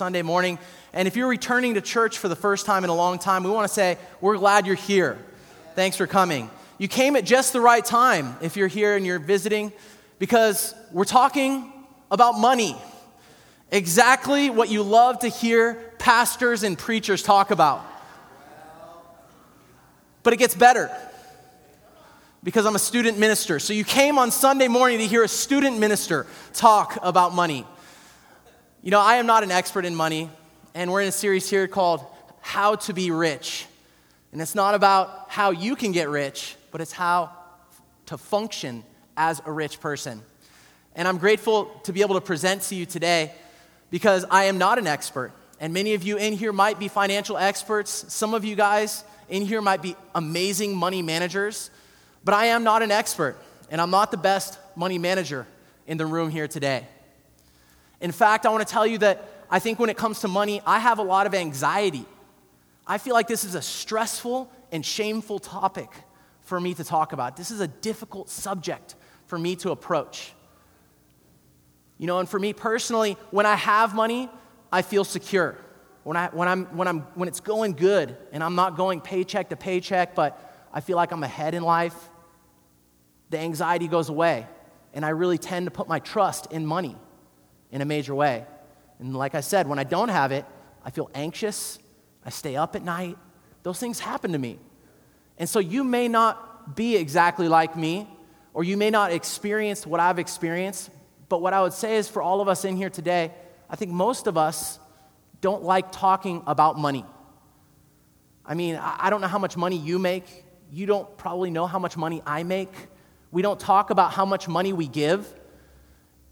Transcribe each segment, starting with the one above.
Sunday morning. And if you're returning to church for the first time in a long time, we want to say, we're glad you're here. Thanks for coming. You came at just the right time if you're here and you're visiting, because we're talking about money. Exactly what you love to hear pastors and preachers talk about. But it gets better because I'm a student minister. So you came on Sunday morning to hear a student minister talk about money. You know, I am not an expert in money, and we're in a series here called How to Be Rich. And it's not about how you can get rich, but it's how to function as a rich person. And I'm grateful to be able to present to you today because I am not an expert. And many of you in here might be financial experts. Some of you guys in here might be amazing money managers. But I am not an expert, and I'm not the best money manager in the room here today. In fact, I want to tell you that I think when it comes to money, I have a lot of anxiety. I feel like this is a stressful and shameful topic for me to talk about. This is a difficult subject for me to approach. You know, and for me personally, when I have money, I feel secure. When, I, when, I'm, when, I'm, when it's going good and I'm not going paycheck to paycheck, but I feel like I'm ahead in life, the anxiety goes away. And I really tend to put my trust in money in a major way. And like I said, when I don't have it, I feel anxious. I stay up at night. Those things happen to me. And so you may not be exactly like me, or you may not experience what I've experienced. But what I would say is for all of us in here today, I think most of us don't like talking about money. I mean, I don't know how much money you make. You don't probably know how much money I make. We don't talk about how much money we give.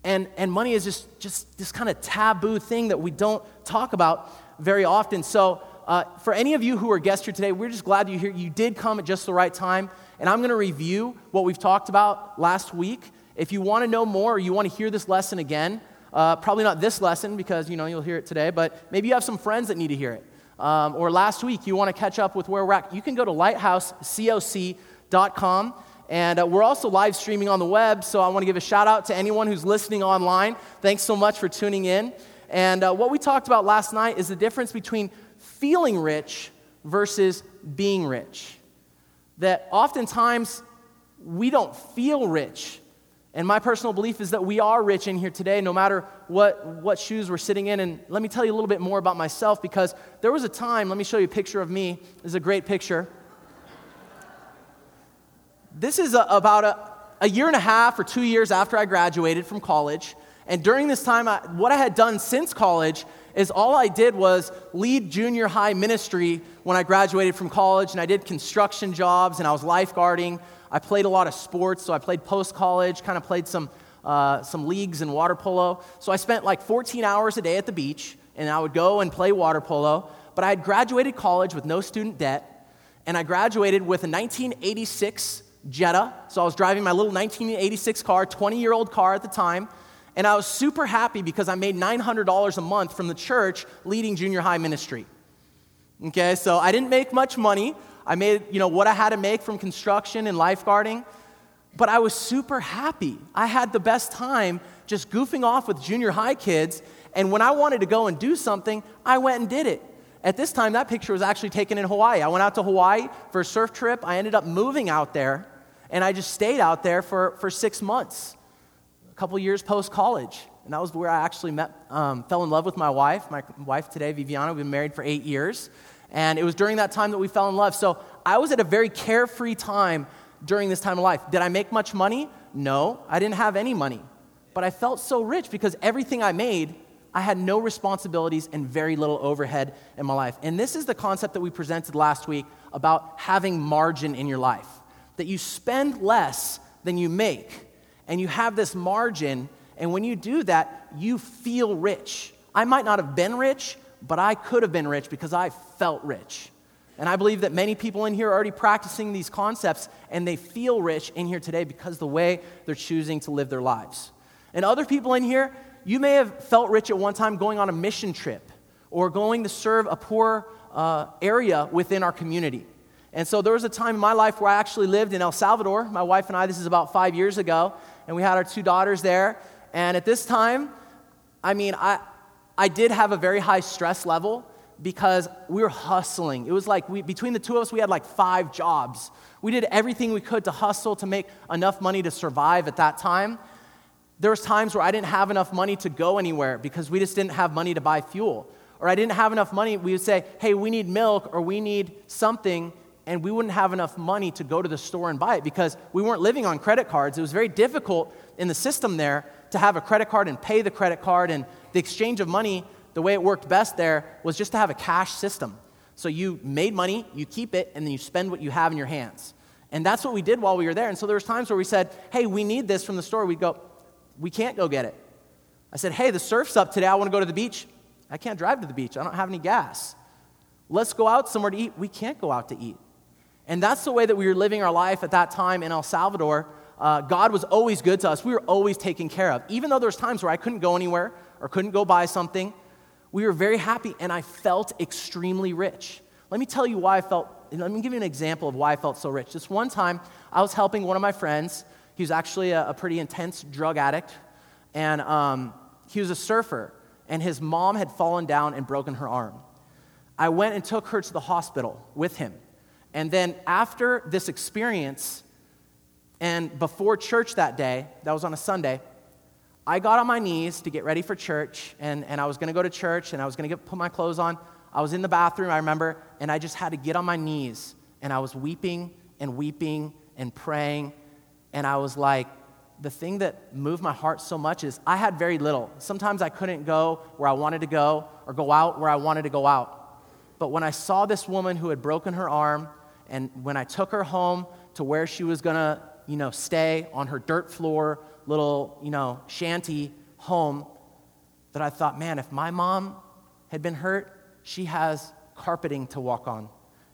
And, and money is just, just this kind of taboo thing that we don't talk about very often. So, uh, for any of you who are guests here today, we're just glad you're here. You did come at just the right time. And I'm going to review what we've talked about last week. If you want to know more or you want to hear this lesson again, uh, probably not this lesson because you know you'll hear it today, but maybe you have some friends that need to hear it. Um, or last week you want to catch up with where we're at. You can go to lighthousecoc.com. And uh, we're also live streaming on the web, so I want to give a shout out to anyone who's listening online. Thanks so much for tuning in. And uh, what we talked about last night is the difference between feeling rich versus being rich. That oftentimes we don't feel rich. And my personal belief is that we are rich in here today, no matter what, what shoes we're sitting in. And let me tell you a little bit more about myself because there was a time, let me show you a picture of me. This is a great picture. This is a, about a, a year and a half or two years after I graduated from college. And during this time, I, what I had done since college is all I did was lead junior high ministry when I graduated from college, and I did construction jobs, and I was lifeguarding. I played a lot of sports, so I played post college, kind of played some, uh, some leagues in water polo. So I spent like 14 hours a day at the beach, and I would go and play water polo. But I had graduated college with no student debt, and I graduated with a 1986 Jetta. So I was driving my little 1986 car, 20 year old car at the time. And I was super happy because I made $900 a month from the church leading junior high ministry. Okay, so I didn't make much money. I made, you know, what I had to make from construction and lifeguarding. But I was super happy. I had the best time just goofing off with junior high kids. And when I wanted to go and do something, I went and did it. At this time, that picture was actually taken in Hawaii. I went out to Hawaii for a surf trip. I ended up moving out there, and I just stayed out there for, for six months, a couple years post college. And that was where I actually met, um, fell in love with my wife. My wife today, Viviana, we've been married for eight years. And it was during that time that we fell in love. So I was at a very carefree time during this time of life. Did I make much money? No, I didn't have any money. But I felt so rich because everything I made I had no responsibilities and very little overhead in my life. And this is the concept that we presented last week about having margin in your life that you spend less than you make, and you have this margin. And when you do that, you feel rich. I might not have been rich, but I could have been rich because I felt rich. And I believe that many people in here are already practicing these concepts and they feel rich in here today because the way they're choosing to live their lives. And other people in here, you may have felt rich at one time going on a mission trip or going to serve a poor uh, area within our community. And so there was a time in my life where I actually lived in El Salvador. My wife and I, this is about five years ago, and we had our two daughters there. And at this time, I mean, I, I did have a very high stress level because we were hustling. It was like we, between the two of us, we had like five jobs. We did everything we could to hustle to make enough money to survive at that time. There was times where I didn't have enough money to go anywhere because we just didn't have money to buy fuel. Or I didn't have enough money. We would say, hey, we need milk or we need something, and we wouldn't have enough money to go to the store and buy it because we weren't living on credit cards. It was very difficult in the system there to have a credit card and pay the credit card, and the exchange of money, the way it worked best there was just to have a cash system. So you made money, you keep it, and then you spend what you have in your hands. And that's what we did while we were there. And so there was times where we said, hey, we need this from the store. We'd go, we can't go get it. I said, hey, the surf's up today. I want to go to the beach. I can't drive to the beach. I don't have any gas. Let's go out somewhere to eat. We can't go out to eat. And that's the way that we were living our life at that time in El Salvador. Uh, God was always good to us. We were always taken care of. Even though there was times where I couldn't go anywhere or couldn't go buy something, we were very happy and I felt extremely rich. Let me tell you why I felt, let me give you an example of why I felt so rich. This one time, I was helping one of my friends. He was actually a, a pretty intense drug addict, and um, he was a surfer, and his mom had fallen down and broken her arm. I went and took her to the hospital with him. And then after this experience, and before church that day, that was on a Sunday, I got on my knees to get ready for church, and, and I was going to go to church, and I was going to get, put my clothes on. I was in the bathroom, I remember, and I just had to get on my knees, and I was weeping and weeping and praying, and I was like, the thing that moved my heart so much is I had very little. Sometimes I couldn't go where I wanted to go or go out where I wanted to go out. But when I saw this woman who had broken her arm, and when I took her home to where she was gonna, you know, stay on her dirt floor, little, you know, shanty home, that I thought, man, if my mom had been hurt, she has carpeting to walk on.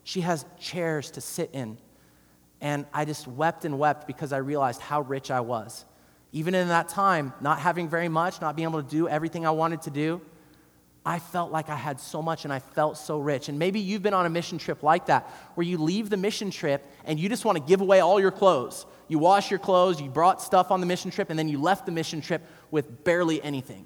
She has chairs to sit in. And I just wept and wept because I realized how rich I was. Even in that time, not having very much, not being able to do everything I wanted to do, I felt like I had so much and I felt so rich. And maybe you've been on a mission trip like that, where you leave the mission trip and you just want to give away all your clothes. You wash your clothes, you brought stuff on the mission trip, and then you left the mission trip with barely anything.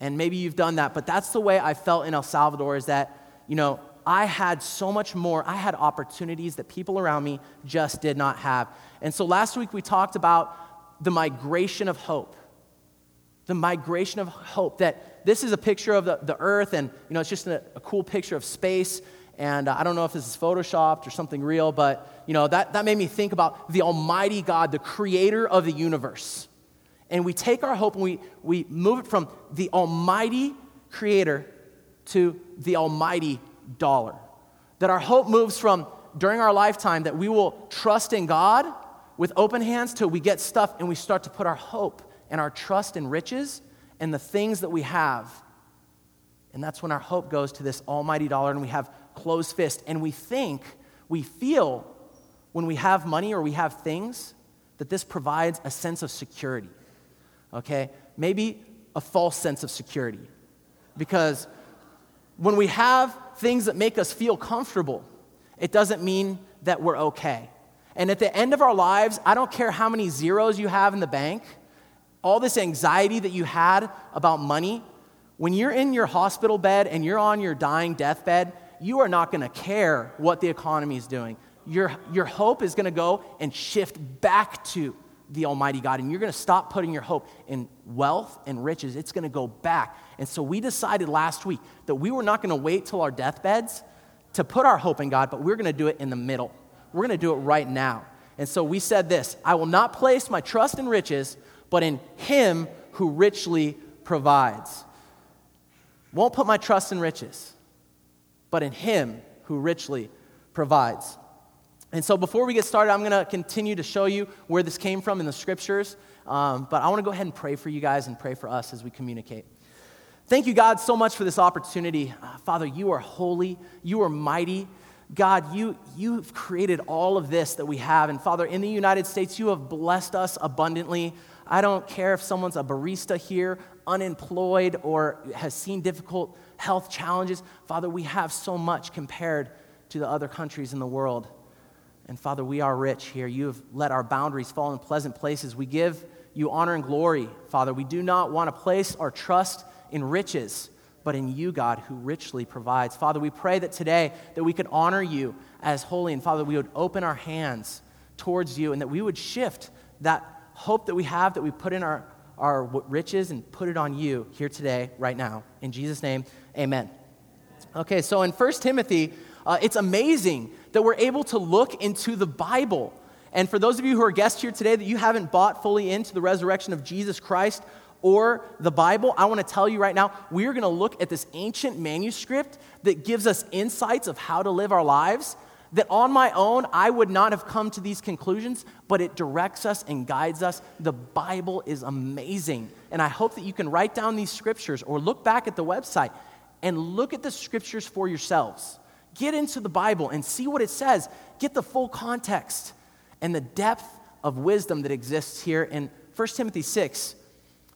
And maybe you've done that, but that's the way I felt in El Salvador is that, you know, I had so much more. I had opportunities that people around me just did not have. And so last week we talked about the migration of hope. The migration of hope that this is a picture of the, the earth, and you know, it's just a, a cool picture of space. And uh, I don't know if this is photoshopped or something real, but you know, that, that made me think about the Almighty God, the creator of the universe. And we take our hope and we, we move it from the Almighty Creator to the Almighty dollar. That our hope moves from during our lifetime that we will trust in God with open hands till we get stuff and we start to put our hope and our trust in riches and the things that we have. And that's when our hope goes to this almighty dollar and we have closed fist. And we think, we feel when we have money or we have things that this provides a sense of security. Okay? Maybe a false sense of security. Because when we have things that make us feel comfortable, it doesn't mean that we're okay. And at the end of our lives, I don't care how many zeros you have in the bank, all this anxiety that you had about money, when you're in your hospital bed and you're on your dying deathbed, you are not going to care what the economy is doing. Your, your hope is going to go and shift back to the Almighty God, and you're going to stop putting your hope in wealth and riches. It's going to go back. And so we decided last week that we were not going to wait till our deathbeds to put our hope in God, but we're going to do it in the middle. We're going to do it right now. And so we said this I will not place my trust in riches, but in Him who richly provides. Won't put my trust in riches, but in Him who richly provides. And so before we get started, I'm going to continue to show you where this came from in the scriptures. Um, but I want to go ahead and pray for you guys and pray for us as we communicate. Thank you, God, so much for this opportunity. Uh, Father, you are holy, you are mighty. God, you, you've created all of this that we have. And Father, in the United States, you have blessed us abundantly. I don't care if someone's a barista here, unemployed, or has seen difficult health challenges. Father, we have so much compared to the other countries in the world. And Father, we are rich here. You have let our boundaries fall in pleasant places. We give you honor and glory, Father. We do not want to place our trust in riches, but in you, God, who richly provides. Father, we pray that today that we could honor you as holy, and Father, we would open our hands towards you and that we would shift that hope that we have that we put in our, our riches and put it on you here today, right now. In Jesus' name, amen. Okay, so in 1 Timothy, uh, it's amazing that we're able to look into the Bible. And for those of you who are guests here today that you haven't bought fully into the resurrection of Jesus Christ or the Bible, I want to tell you right now, we're going to look at this ancient manuscript that gives us insights of how to live our lives. That on my own, I would not have come to these conclusions, but it directs us and guides us. The Bible is amazing. And I hope that you can write down these scriptures or look back at the website and look at the scriptures for yourselves. Get into the Bible and see what it says. Get the full context and the depth of wisdom that exists here in 1 Timothy 6.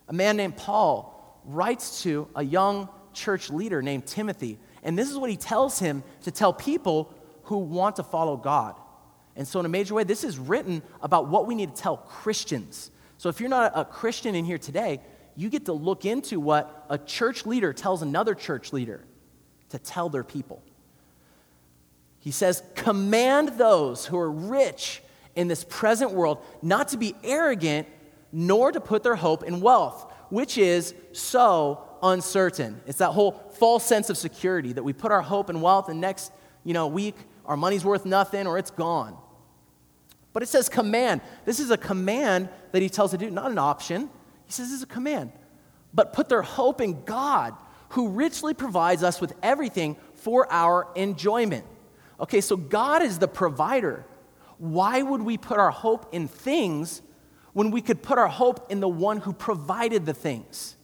A man named Paul writes to a young church leader named Timothy, and this is what he tells him to tell people who want to follow God. And so, in a major way, this is written about what we need to tell Christians. So, if you're not a Christian in here today, you get to look into what a church leader tells another church leader to tell their people. He says, Command those who are rich in this present world not to be arrogant, nor to put their hope in wealth, which is so uncertain. It's that whole false sense of security that we put our hope in wealth, and next you know, week our money's worth nothing or it's gone. But it says command. This is a command that he tells to do, not an option. He says this is a command. But put their hope in God, who richly provides us with everything for our enjoyment. Okay, so God is the provider. Why would we put our hope in things when we could put our hope in the one who provided the things?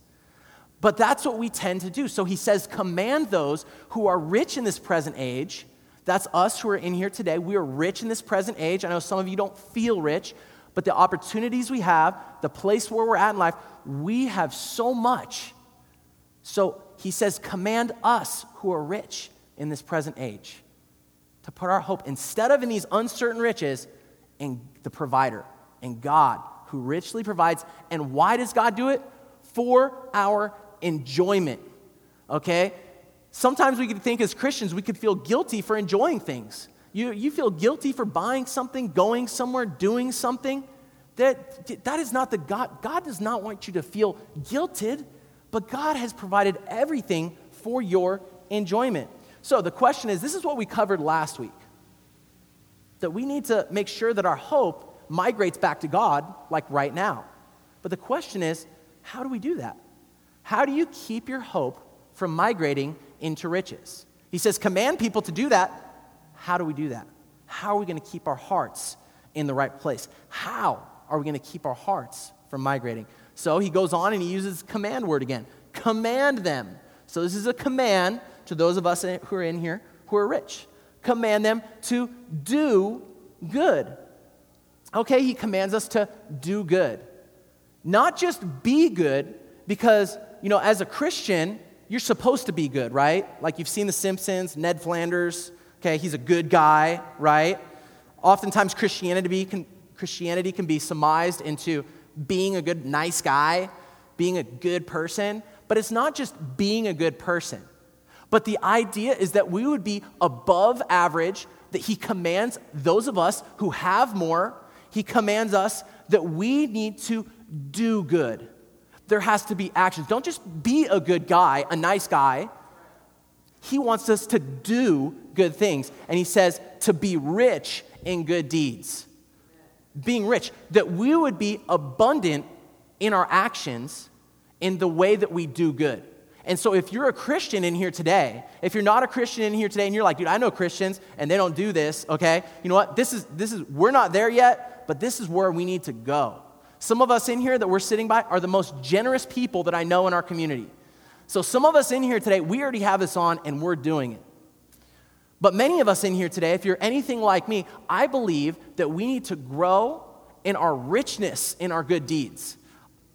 But that's what we tend to do. So he says, Command those who are rich in this present age. That's us who are in here today. We are rich in this present age. I know some of you don't feel rich, but the opportunities we have, the place where we're at in life, we have so much. So he says, Command us who are rich in this present age to put our hope, instead of in these uncertain riches, in the provider, in God, who richly provides. And why does God do it? For our enjoyment. Okay? Sometimes we could think as Christians, we could feel guilty for enjoying things. You, you feel guilty for buying something, going somewhere, doing something. That, that is not the God. God does not want you to feel guilted, but God has provided everything for your enjoyment. So the question is this is what we covered last week that we need to make sure that our hope migrates back to God, like right now. But the question is how do we do that? How do you keep your hope from migrating into riches? He says, command people to do that. How do we do that? How are we going to keep our hearts in the right place? How are we going to keep our hearts from migrating? So he goes on and he uses command word again. Command them. So this is a command to those of us who are in here who are rich. Command them to do good. Okay, he commands us to do good. Not just be good, because, you know, as a Christian, you're supposed to be good, right? Like you've seen The Simpsons, Ned Flanders, okay, he's a good guy, right? Oftentimes, Christianity can, Christianity can be surmised into being a good, nice guy, being a good person, but it's not just being a good person. But the idea is that we would be above average, that He commands those of us who have more, He commands us that we need to do good. There has to be actions. Don't just be a good guy, a nice guy. He wants us to do good things. And He says to be rich in good deeds. Being rich, that we would be abundant in our actions in the way that we do good. And so, if you're a Christian in here today, if you're not a Christian in here today and you're like, dude, I know Christians and they don't do this, okay? You know what? This is, this is, we're not there yet, but this is where we need to go. Some of us in here that we're sitting by are the most generous people that I know in our community. So, some of us in here today, we already have this on and we're doing it. But many of us in here today, if you're anything like me, I believe that we need to grow in our richness in our good deeds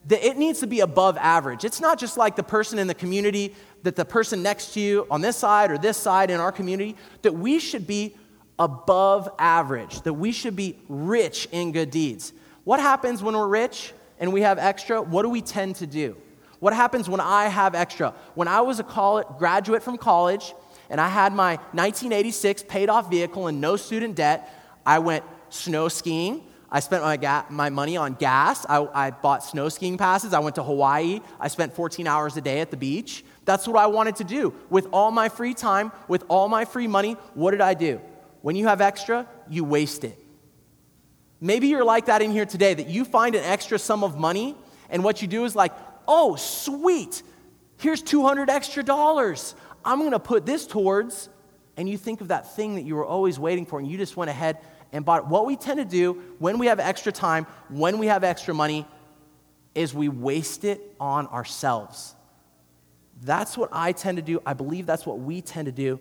that it needs to be above average. It's not just like the person in the community, that the person next to you on this side or this side in our community, that we should be above average, that we should be rich in good deeds. What happens when we're rich and we have extra? What do we tend to do? What happens when I have extra? When I was a college, graduate from college and I had my 1986 paid off vehicle and no student debt, I went snow skiing. I spent my, ga- my money on gas. I, I bought snow skiing passes. I went to Hawaii. I spent 14 hours a day at the beach. That's what I wanted to do. With all my free time, with all my free money, what did I do? When you have extra, you waste it. Maybe you're like that in here today, that you find an extra sum of money, and what you do is like, oh, sweet, here's 200 extra dollars. I'm gonna put this towards, and you think of that thing that you were always waiting for, and you just went ahead and bought it. What we tend to do when we have extra time, when we have extra money, is we waste it on ourselves. That's what I tend to do. I believe that's what we tend to do.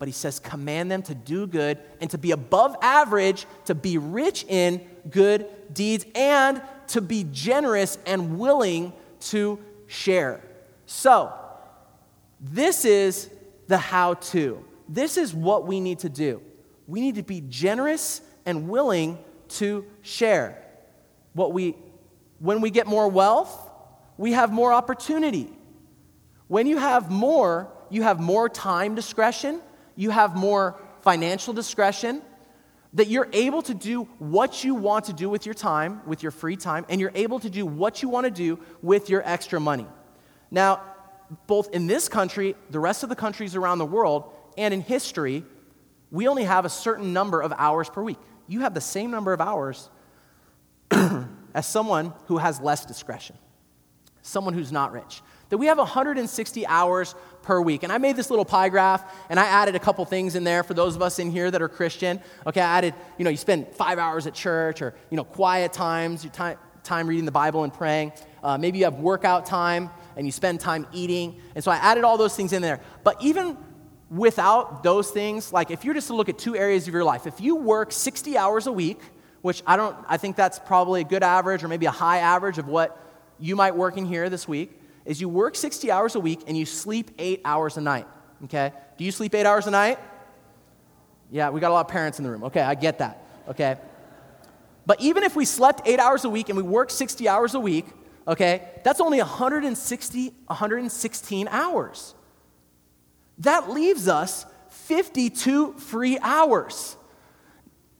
But he says, command them to do good and to be above average, to be rich in good deeds, and to be generous and willing to share. So, this is the how to. This is what we need to do. We need to be generous and willing to share. What we, when we get more wealth, we have more opportunity. When you have more, you have more time discretion, you have more financial discretion, that you're able to do what you want to do with your time, with your free time, and you're able to do what you want to do with your extra money. Now, both in this country, the rest of the countries around the world, and in history, we only have a certain number of hours per week. You have the same number of hours as someone who has less discretion, someone who's not rich that we have 160 hours per week. And I made this little pie graph and I added a couple things in there for those of us in here that are Christian. Okay, I added, you know, you spend five hours at church or, you know, quiet times, your time, time reading the Bible and praying. Uh, maybe you have workout time and you spend time eating. And so I added all those things in there. But even without those things, like if you're just to look at two areas of your life, if you work 60 hours a week, which I don't, I think that's probably a good average or maybe a high average of what you might work in here this week is you work 60 hours a week and you sleep eight hours a night. Okay? Do you sleep eight hours a night? Yeah, we got a lot of parents in the room. Okay, I get that. Okay? But even if we slept eight hours a week and we worked 60 hours a week, okay, that's only 160, 116 hours. That leaves us 52 free hours.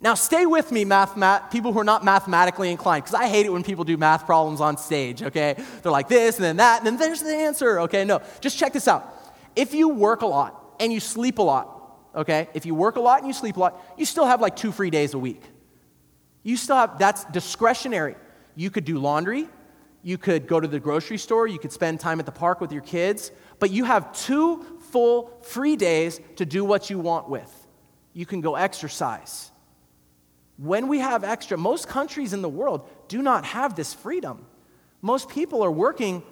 Now, stay with me, math, people who are not mathematically inclined, because I hate it when people do math problems on stage, okay? They're like this and then that, and then there's the answer, okay? No, just check this out. If you work a lot and you sleep a lot, okay? If you work a lot and you sleep a lot, you still have like two free days a week. You still have, that's discretionary. You could do laundry, you could go to the grocery store, you could spend time at the park with your kids, but you have two full free days to do what you want with. You can go exercise when we have extra, most countries in the world do not have this freedom. Most people are working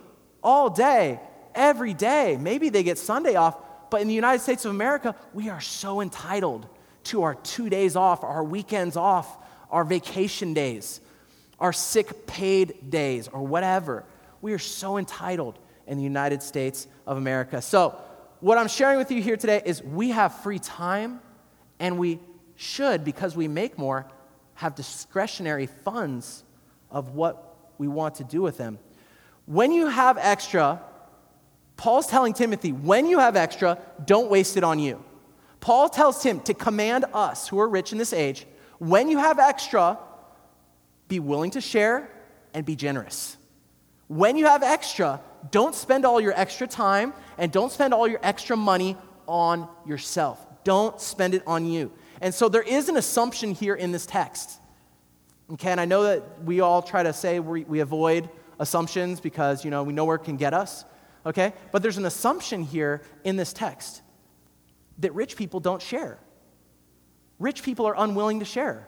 all day, every day. Maybe they get Sunday off, but in the United States of America, we are so entitled to our two days off, our weekends off, our vacation days, our sick paid days, or whatever. We are so entitled in the United States of America. So, what I'm sharing with you here today is we have free time, and we should, because we make more, have discretionary funds of what we want to do with them. When you have extra, Paul's telling Timothy, when you have extra, don't waste it on you. Paul tells Tim to command us who are rich in this age, when you have extra, be willing to share and be generous. When you have extra, don't spend all your extra time and don't spend all your extra money on yourself. Don't spend it on you. And so there is an assumption here in this text. Okay, and I know that we all try to say we, we avoid assumptions because, you know, we know where it can get us. Okay? But there's an assumption here in this text that rich people don't share. Rich people are unwilling to share.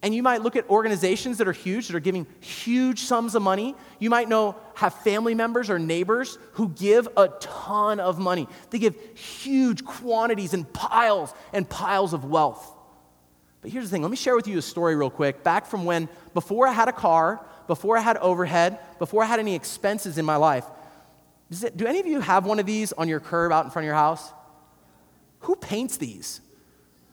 And you might look at organizations that are huge, that are giving huge sums of money. You might know, have family members or neighbors who give a ton of money. They give huge quantities and piles and piles of wealth. But here's the thing let me share with you a story real quick. Back from when, before I had a car, before I had overhead, before I had any expenses in my life. It, do any of you have one of these on your curb out in front of your house? Who paints these?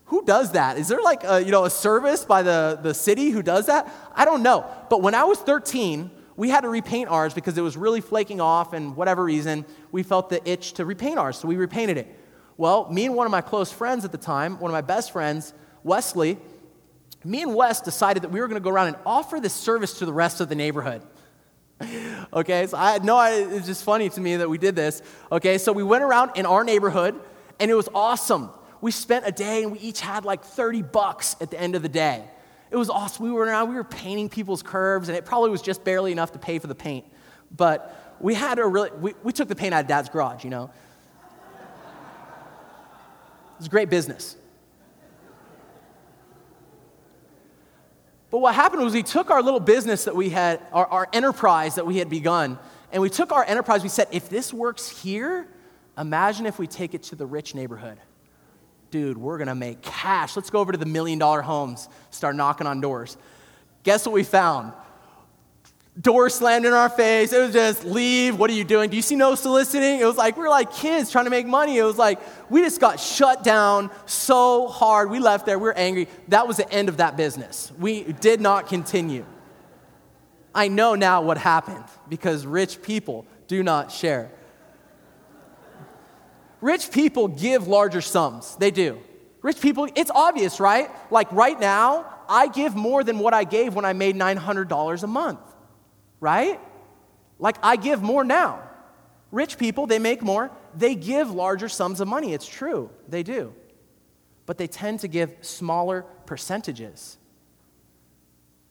Who does that? Is there like a, you know, a service by the, the city who does that? I don't know. But when I was 13, we had to repaint ours because it was really flaking off, and whatever reason, we felt the itch to repaint ours, so we repainted it. Well, me and one of my close friends at the time, one of my best friends, Wesley, me and Wes decided that we were going to go around and offer this service to the rest of the neighborhood. okay, so I idea, it's just funny to me that we did this. Okay, so we went around in our neighborhood, and it was awesome. We spent a day and we each had like 30 bucks at the end of the day. It was awesome. We were around, we were painting people's curves, and it probably was just barely enough to pay for the paint. But we had a really, we, we took the paint out of dad's garage, you know. It was great business. But what happened was we took our little business that we had, our, our enterprise that we had begun, and we took our enterprise, we said, if this works here, imagine if we take it to the rich neighborhood. Dude, we're gonna make cash. Let's go over to the million dollar homes, start knocking on doors. Guess what we found? door slammed in our face. It was just, leave. What are you doing? Do you see no soliciting? It was like, we're like kids trying to make money. It was like, we just got shut down so hard. We left there. We were angry. That was the end of that business. We did not continue. I know now what happened because rich people do not share. Rich people give larger sums. They do. Rich people, it's obvious, right? Like right now, I give more than what I gave when I made $900 a month right? Like I give more now. Rich people, they make more, they give larger sums of money. It's true, they do. But they tend to give smaller percentages.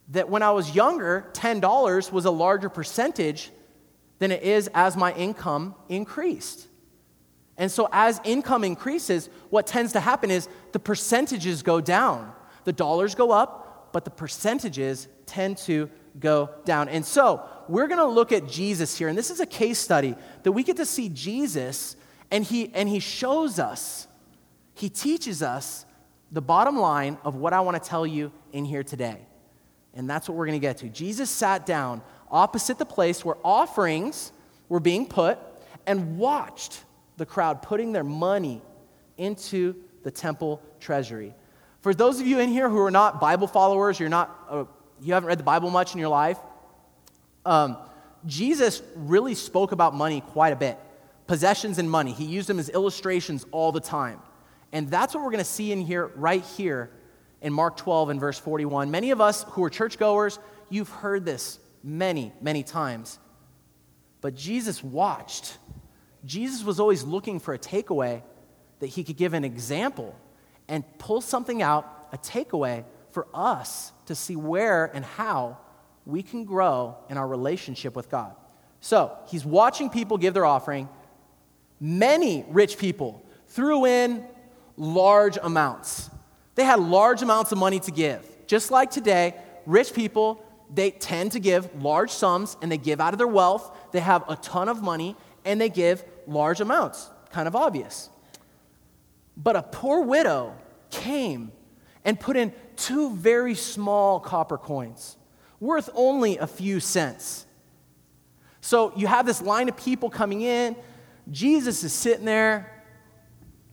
That when I was younger, $10 was a larger percentage than it is as my income increased. And so, as income increases, what tends to happen is the percentages go down. The dollars go up, but the percentages tend to go down. And so, we're going to look at Jesus here, and this is a case study that we get to see Jesus, and he, and he shows us, he teaches us the bottom line of what I want to tell you in here today. And that's what we're going to get to. Jesus sat down opposite the place where offerings were being put and watched the crowd putting their money into the temple treasury. For those of you in here who are not Bible followers, you're not uh, you haven't read the Bible much in your life, um, Jesus really spoke about money quite a bit possessions and money. He used them as illustrations all the time. And that's what we're going to see in here, right here in Mark 12 and verse 41. Many of us who are churchgoers, you've heard this many, many times. But Jesus watched. Jesus was always looking for a takeaway that he could give an example and pull something out, a takeaway for us to see where and how we can grow in our relationship with God. So he's watching people give their offering. Many rich people threw in large amounts. They had large amounts of money to give. Just like today, rich people, they tend to give large sums and they give out of their wealth. They have a ton of money and they give large amounts. Kind of obvious. But a poor widow came and put in two very small copper coins, worth only a few cents. So you have this line of people coming in. Jesus is sitting there.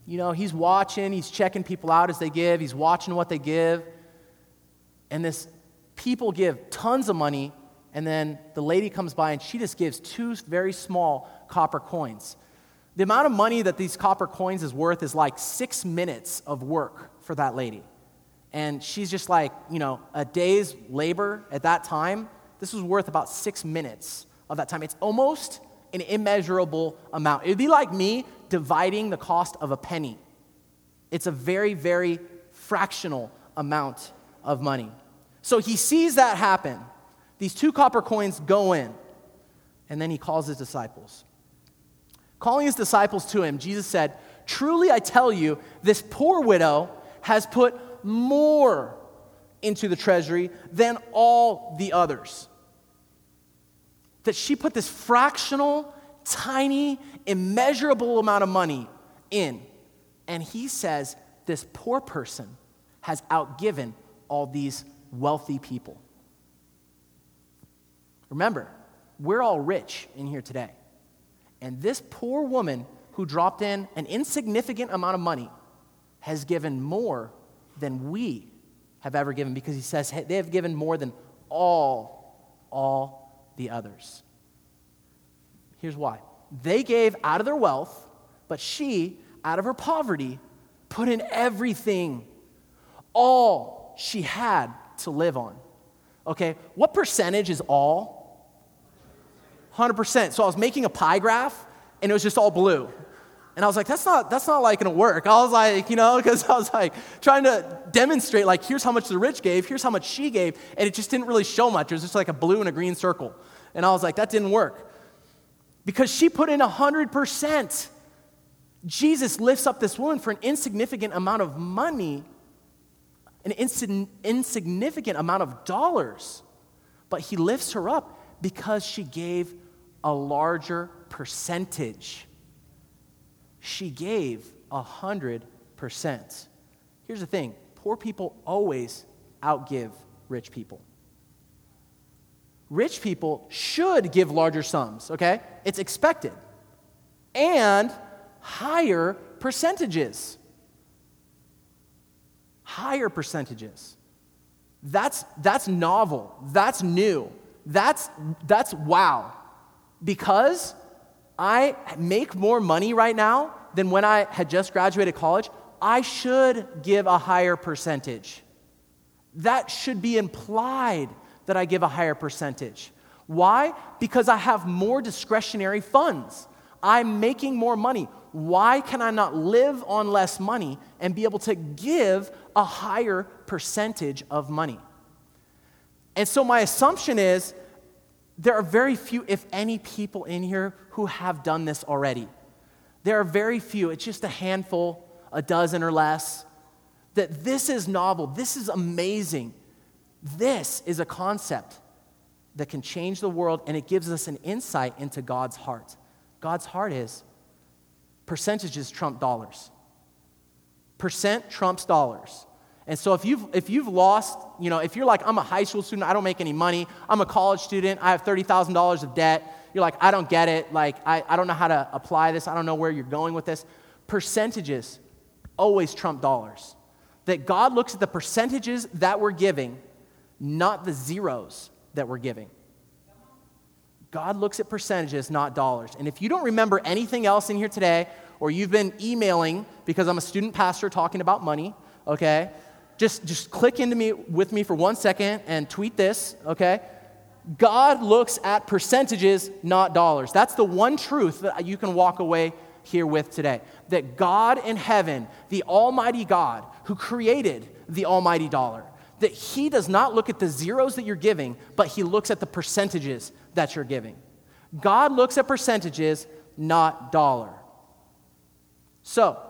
You know, he's watching, he's checking people out as they give, he's watching what they give. And this people give tons of money, and then the lady comes by and she just gives two very small copper coins. The amount of money that these copper coins is worth is like six minutes of work for that lady. And she's just like, you know, a day's labor at that time, this was worth about six minutes of that time. It's almost an immeasurable amount. It'd be like me dividing the cost of a penny. It's a very, very fractional amount of money. So he sees that happen. These two copper coins go in, and then he calls his disciples. Calling his disciples to him, Jesus said, Truly I tell you, this poor widow has put more into the treasury than all the others. That she put this fractional, tiny, immeasurable amount of money in. And he says this poor person has outgiven all these wealthy people. Remember, we're all rich in here today. And this poor woman who dropped in an insignificant amount of money has given more than we have ever given because he says they have given more than all, all the others. Here's why they gave out of their wealth, but she, out of her poverty, put in everything, all she had to live on. Okay, what percentage is all? 100%. So I was making a pie graph and it was just all blue. And I was like, that's not, that's not like gonna work. I was like, you know, because I was like trying to demonstrate, like, here's how much the rich gave, here's how much she gave, and it just didn't really show much. It was just like a blue and a green circle. And I was like, that didn't work. Because she put in 100%. Jesus lifts up this woman for an insignificant amount of money, an insignificant amount of dollars, but he lifts her up because she gave a larger percentage. She gave a hundred percent. Here's the thing poor people always outgive rich people. Rich people should give larger sums, okay? It's expected. And higher percentages. Higher percentages. That's, that's novel. That's new. That's, that's wow. Because I make more money right now than when I had just graduated college, I should give a higher percentage. That should be implied that I give a higher percentage. Why? Because I have more discretionary funds. I'm making more money. Why can I not live on less money and be able to give a higher percentage of money? And so my assumption is there are very few, if any, people in here who have done this already. There are very few, it's just a handful, a dozen or less, that this is novel, this is amazing. This is a concept that can change the world and it gives us an insight into God's heart. God's heart is percentages trump dollars. Percent trumps dollars. And so if you've, if you've lost, you know, if you're like, I'm a high school student, I don't make any money, I'm a college student, I have $30,000 of debt, you're like, I don't get it, like, I, I don't know how to apply this, I don't know where you're going with this. Percentages always trump dollars. That God looks at the percentages that we're giving, not the zeros that we're giving. God looks at percentages, not dollars. And if you don't remember anything else in here today, or you've been emailing because I'm a student pastor talking about money, okay? Just, just click into me with me for one second and tweet this, okay? God looks at percentages, not dollars. That's the one truth that you can walk away here with today. That God in heaven, the Almighty God who created the Almighty dollar, that He does not look at the zeros that you're giving, but He looks at the percentages that you're giving. God looks at percentages, not dollar. So,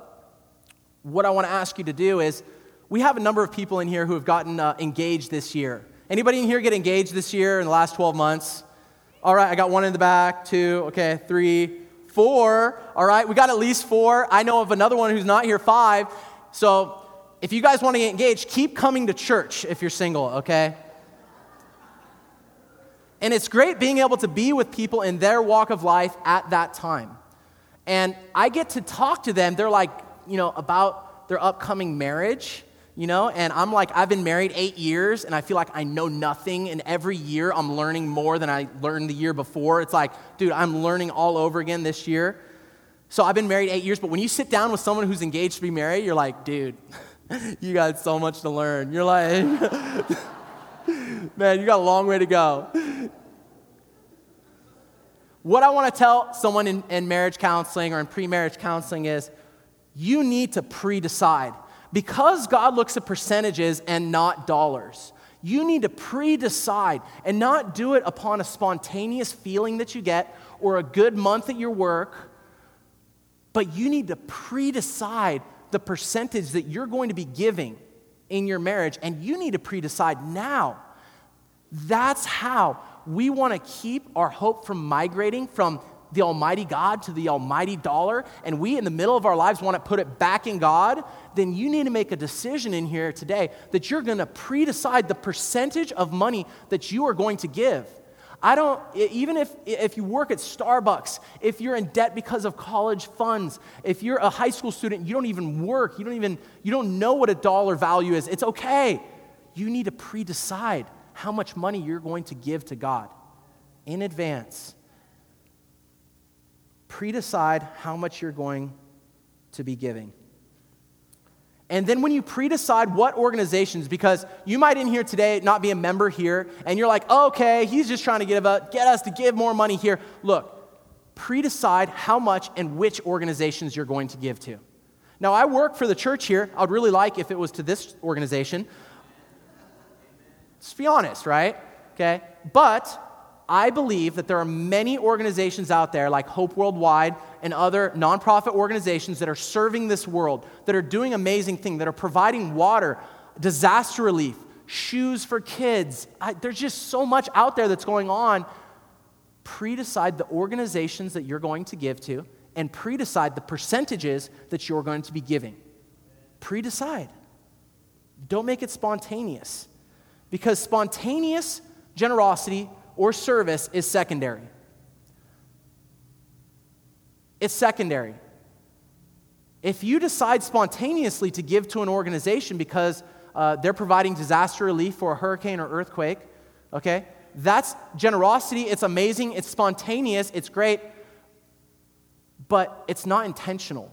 what I want to ask you to do is we have a number of people in here who have gotten uh, engaged this year. Anybody in here get engaged this year in the last 12 months? All right, I got one in the back, two, okay, three, four. All right, we got at least four. I know of another one who's not here, five. So if you guys want to get engaged, keep coming to church if you're single, okay? And it's great being able to be with people in their walk of life at that time. And I get to talk to them. They're like, you know, about their upcoming marriage you know? And I'm like, I've been married eight years and I feel like I know nothing. And every year I'm learning more than I learned the year before. It's like, dude, I'm learning all over again this year. So I've been married eight years, but when you sit down with someone who's engaged to be married, you're like, dude, you got so much to learn. You're like, man, you got a long way to go. What I want to tell someone in, in marriage counseling or in pre marriage counseling is you need to pre decide because God looks at percentages and not dollars, you need to pre decide and not do it upon a spontaneous feeling that you get or a good month at your work, but you need to pre decide the percentage that you're going to be giving in your marriage, and you need to pre decide now. That's how we want to keep our hope from migrating from the Almighty God to the Almighty dollar, and we in the middle of our lives want to put it back in God, then you need to make a decision in here today that you're going to pre decide the percentage of money that you are going to give. I don't, even if, if you work at Starbucks, if you're in debt because of college funds, if you're a high school student, you don't even work, you don't even, you don't know what a dollar value is, it's okay. You need to pre decide how much money you're going to give to God. in advance. Pre decide how much you're going to be giving. And then when you pre decide what organizations, because you might in here today not be a member here, and you're like, okay, he's just trying to get, get us to give more money here. Look, pre decide how much and which organizations you're going to give to. Now, I work for the church here. I would really like if it was to this organization. Let's be honest, right? Okay? But I believe that there are many organizations out there like Hope Worldwide and other nonprofit organizations that are serving this world, that are doing amazing things, that are providing water, disaster relief, shoes for kids. I, there's just so much out there that's going on. Pre decide the organizations that you're going to give to and pre decide the percentages that you're going to be giving. Pre decide. Don't make it spontaneous because spontaneous generosity or service is secondary. It's secondary. If you decide spontaneously to give to an organization because uh, they're providing disaster relief for a hurricane or earthquake, okay, that's generosity. It's amazing. It's spontaneous. It's great. But it's not intentional.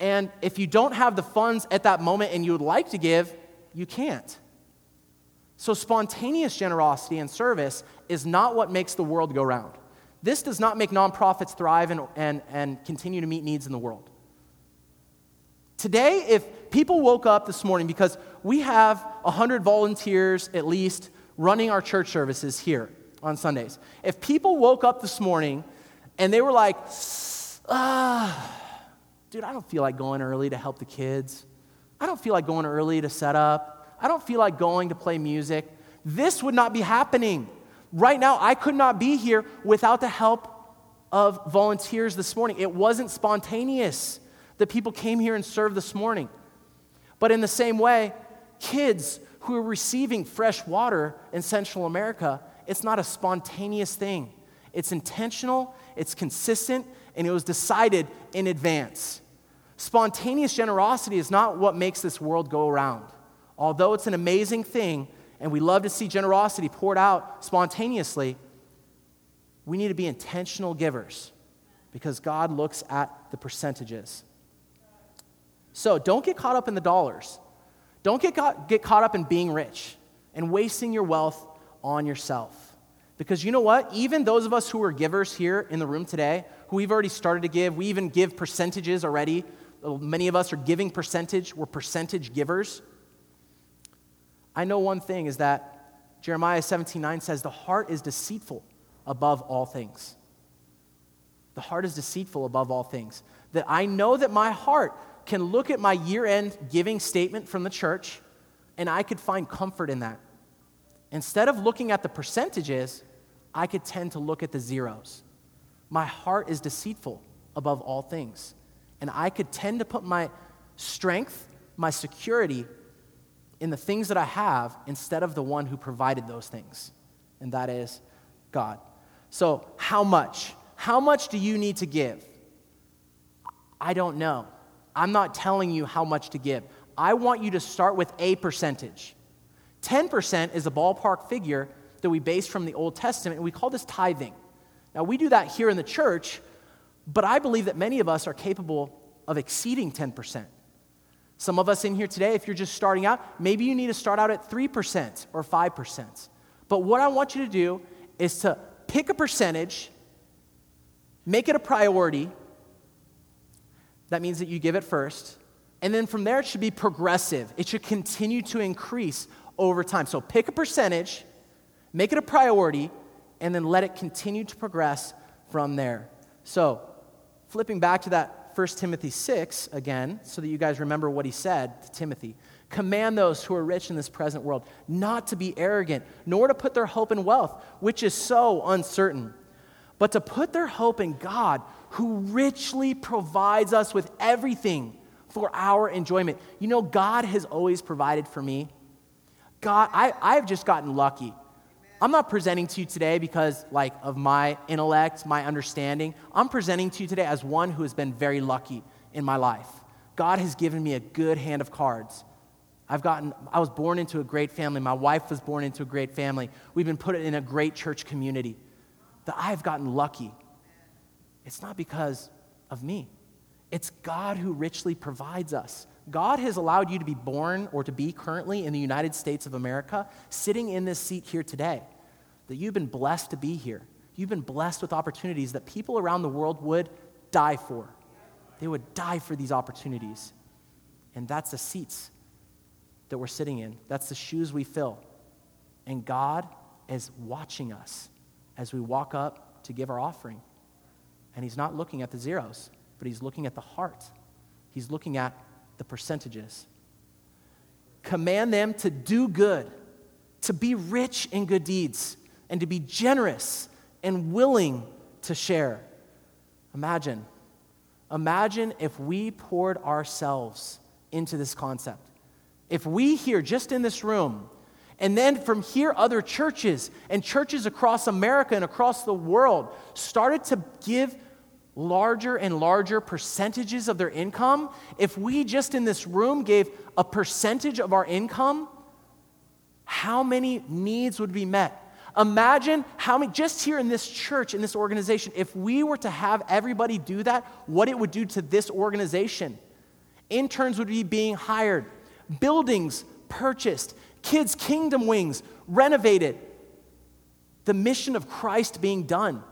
And if you don't have the funds at that moment and you would like to give, you can't. So, spontaneous generosity and service is not what makes the world go round. This does not make nonprofits thrive and, and, and continue to meet needs in the world. Today, if people woke up this morning, because we have 100 volunteers at least running our church services here on Sundays, if people woke up this morning and they were like, ah, dude, I don't feel like going early to help the kids. I don't feel like going early to set up. I don't feel like going to play music. This would not be happening. Right now, I could not be here without the help of volunteers this morning. It wasn't spontaneous that people came here and served this morning. But in the same way, kids who are receiving fresh water in Central America, it's not a spontaneous thing. It's intentional, it's consistent, and it was decided in advance. Spontaneous generosity is not what makes this world go around although it's an amazing thing and we love to see generosity poured out spontaneously, we need to be intentional givers because God looks at the percentages. So don't get caught up in the dollars. Don't get caught, get caught up in being rich and wasting your wealth on yourself. Because you know what? Even those of us who are givers here in the room today, who we've already started to give, we even give percentages already. Uh, many of us are giving percentage, we're percentage givers. I know one thing is that Jeremiah 17 9 says, The heart is deceitful above all things. The heart is deceitful above all things. That I know that my heart can look at my year end giving statement from the church and I could find comfort in that. Instead of looking at the percentages, I could tend to look at the zeros. My heart is deceitful above all things. And I could tend to put my strength, my security in the things that I have instead of the one who provided those things, and that is God. So, how much? How much do you need to give? I don't know. I'm not telling you how much to give. I want you to start with a percentage. 10% is a ballpark figure that we base from the Old Testament, and we call this tithing. Now, we do that here in the church, but I believe that many of us are capable of exceeding 10%. Some of us in here today, if you're just starting out, maybe you need to start out at 3% or 5%. But what I want you to do is to pick a percentage, make it a priority. That means that you give it first. And then from there, it should be progressive. It should continue to increase over time. So pick a percentage, make it a priority, and then let it continue to progress from there. So, flipping back to that 1 Timothy 6 again, so that you guys remember what he said to Timothy. Command those who are rich in this present world not to be arrogant, nor to put their hope in wealth, which is so uncertain, but to put their hope in God, who richly provides us with everything for our enjoyment. You know, God has always provided for me. God, I, I've just gotten lucky. I'm not presenting to you today because like of my intellect, my understanding. I'm presenting to you today as one who has been very lucky in my life. God has given me a good hand of cards. I've gotten, I was born into a great family. My wife was born into a great family. We've been put in a great church community. That I've gotten lucky. It's not because of me, it's God who richly provides us. God has allowed you to be born or to be currently in the United States of America, sitting in this seat here today, that you've been blessed to be here. You've been blessed with opportunities that people around the world would die for. They would die for these opportunities. And that's the seats that we're sitting in, that's the shoes we fill. And God is watching us as we walk up to give our offering. And He's not looking at the zeros, but He's looking at the heart. He's looking at the percentages. Command them to do good, to be rich in good deeds, and to be generous and willing to share. Imagine, imagine if we poured ourselves into this concept. If we here, just in this room, and then from here, other churches and churches across America and across the world started to give larger and larger percentages of their income, if we just in this room gave a percentage of our income, how many needs would be met? Imagine how many, just here in this church, in this organization, if we were to have everybody do that, what it would do to this organization. Interns would be being hired, buildings purchased, kids' kingdom wings renovated, the mission of Christ being done.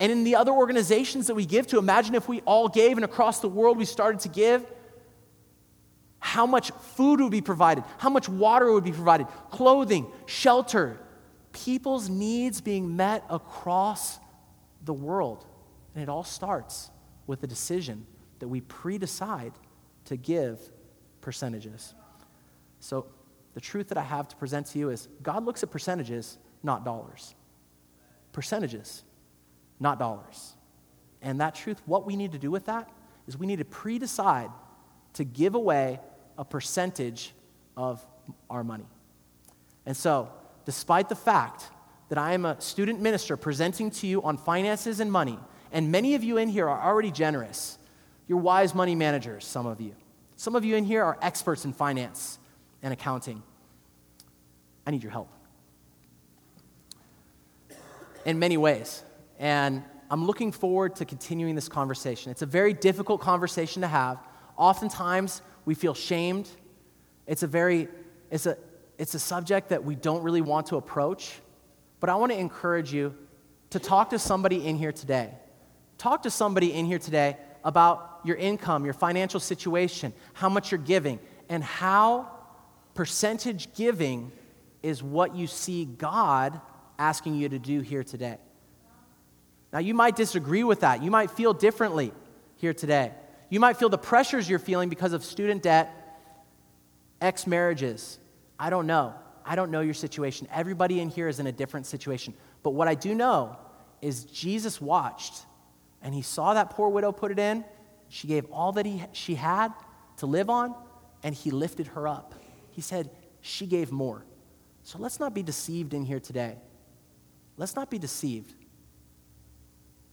And in the other organizations that we give to, imagine if we all gave and across the world we started to give, how much food would be provided, how much water would be provided, clothing, shelter, people's needs being met across the world. And it all starts with the decision that we pre decide to give percentages. So, the truth that I have to present to you is God looks at percentages, not dollars. Percentages not dollars. And that truth, what we need to do with that is we need to pre decide to give away a percentage of our money. And so, despite the fact that I am a student minister presenting to you on finances and money, and many of you in here are already generous, you're wise money managers, some of you. Some of you in here are experts in finance and accounting. I need your help. In many ways. And I'm looking forward to continuing this conversation. It's a very difficult conversation to have. Oftentimes, we feel shamed. It's a very, it's a, it's a subject that we don't really want to approach. But I want to encourage you to talk to somebody in here today. Talk to somebody in here today about your income, your financial situation, how much you're giving, and how percentage giving is what you see God asking you to do here today. Now, you might disagree with that. You might feel differently here today. You might feel the pressures you're feeling because of student debt, ex marriages. I don't know. I don't know your situation. Everybody in here is in a different situation. But what I do know is Jesus watched and he saw that poor widow put it in. She gave all that he, she had to live on and he lifted her up. He said, She gave more. So let's not be deceived in here today. Let's not be deceived.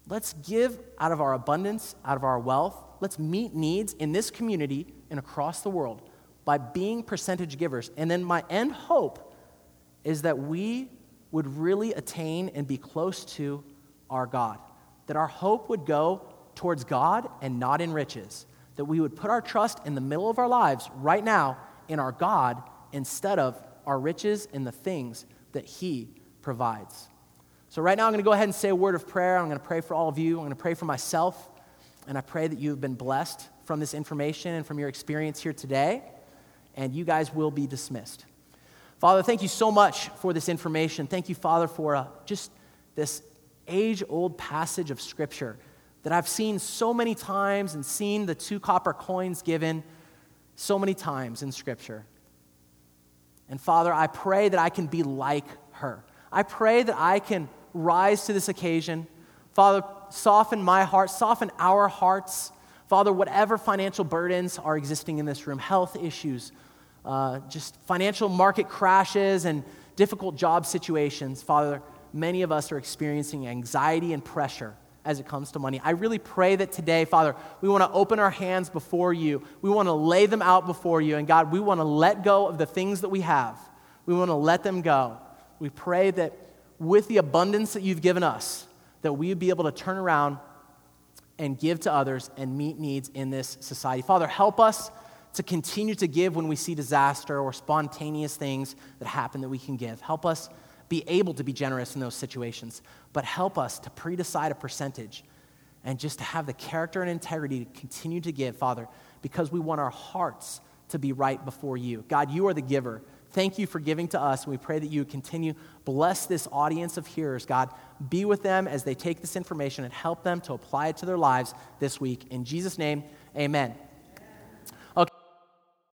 Let's give out of our abundance, out of our wealth. Let's meet needs in this community and across the world by being percentage givers. And then my end hope is that we would really attain and be close to our God. That our hope would go towards God and not in riches. That we would put our trust in the middle of our lives right now in our God instead of our riches and the things that He provides. So, right now, I'm going to go ahead and say a word of prayer. I'm going to pray for all of you. I'm going to pray for myself. And I pray that you've been blessed from this information and from your experience here today. And you guys will be dismissed. Father, thank you so much for this information. Thank you, Father, for uh, just this age old passage of Scripture that I've seen so many times and seen the two copper coins given so many times in Scripture. And Father, I pray that I can be like her. I pray that I can rise to this occasion. Father, soften my heart, soften our hearts. Father, whatever financial burdens are existing in this room, health issues, uh, just financial market crashes and difficult job situations, Father, many of us are experiencing anxiety and pressure as it comes to money. I really pray that today, Father, we want to open our hands before you. We want to lay them out before you. And God, we want to let go of the things that we have. We want to let them go. We pray that with the abundance that you've given us, that we would be able to turn around and give to others and meet needs in this society. Father, help us to continue to give when we see disaster or spontaneous things that happen that we can give. Help us be able to be generous in those situations, but help us to pre decide a percentage and just to have the character and integrity to continue to give, Father, because we want our hearts to be right before you. God, you are the giver. Thank you for giving to us. And we pray that you continue bless this audience of hearers, God. Be with them as they take this information and help them to apply it to their lives this week. In Jesus' name, amen.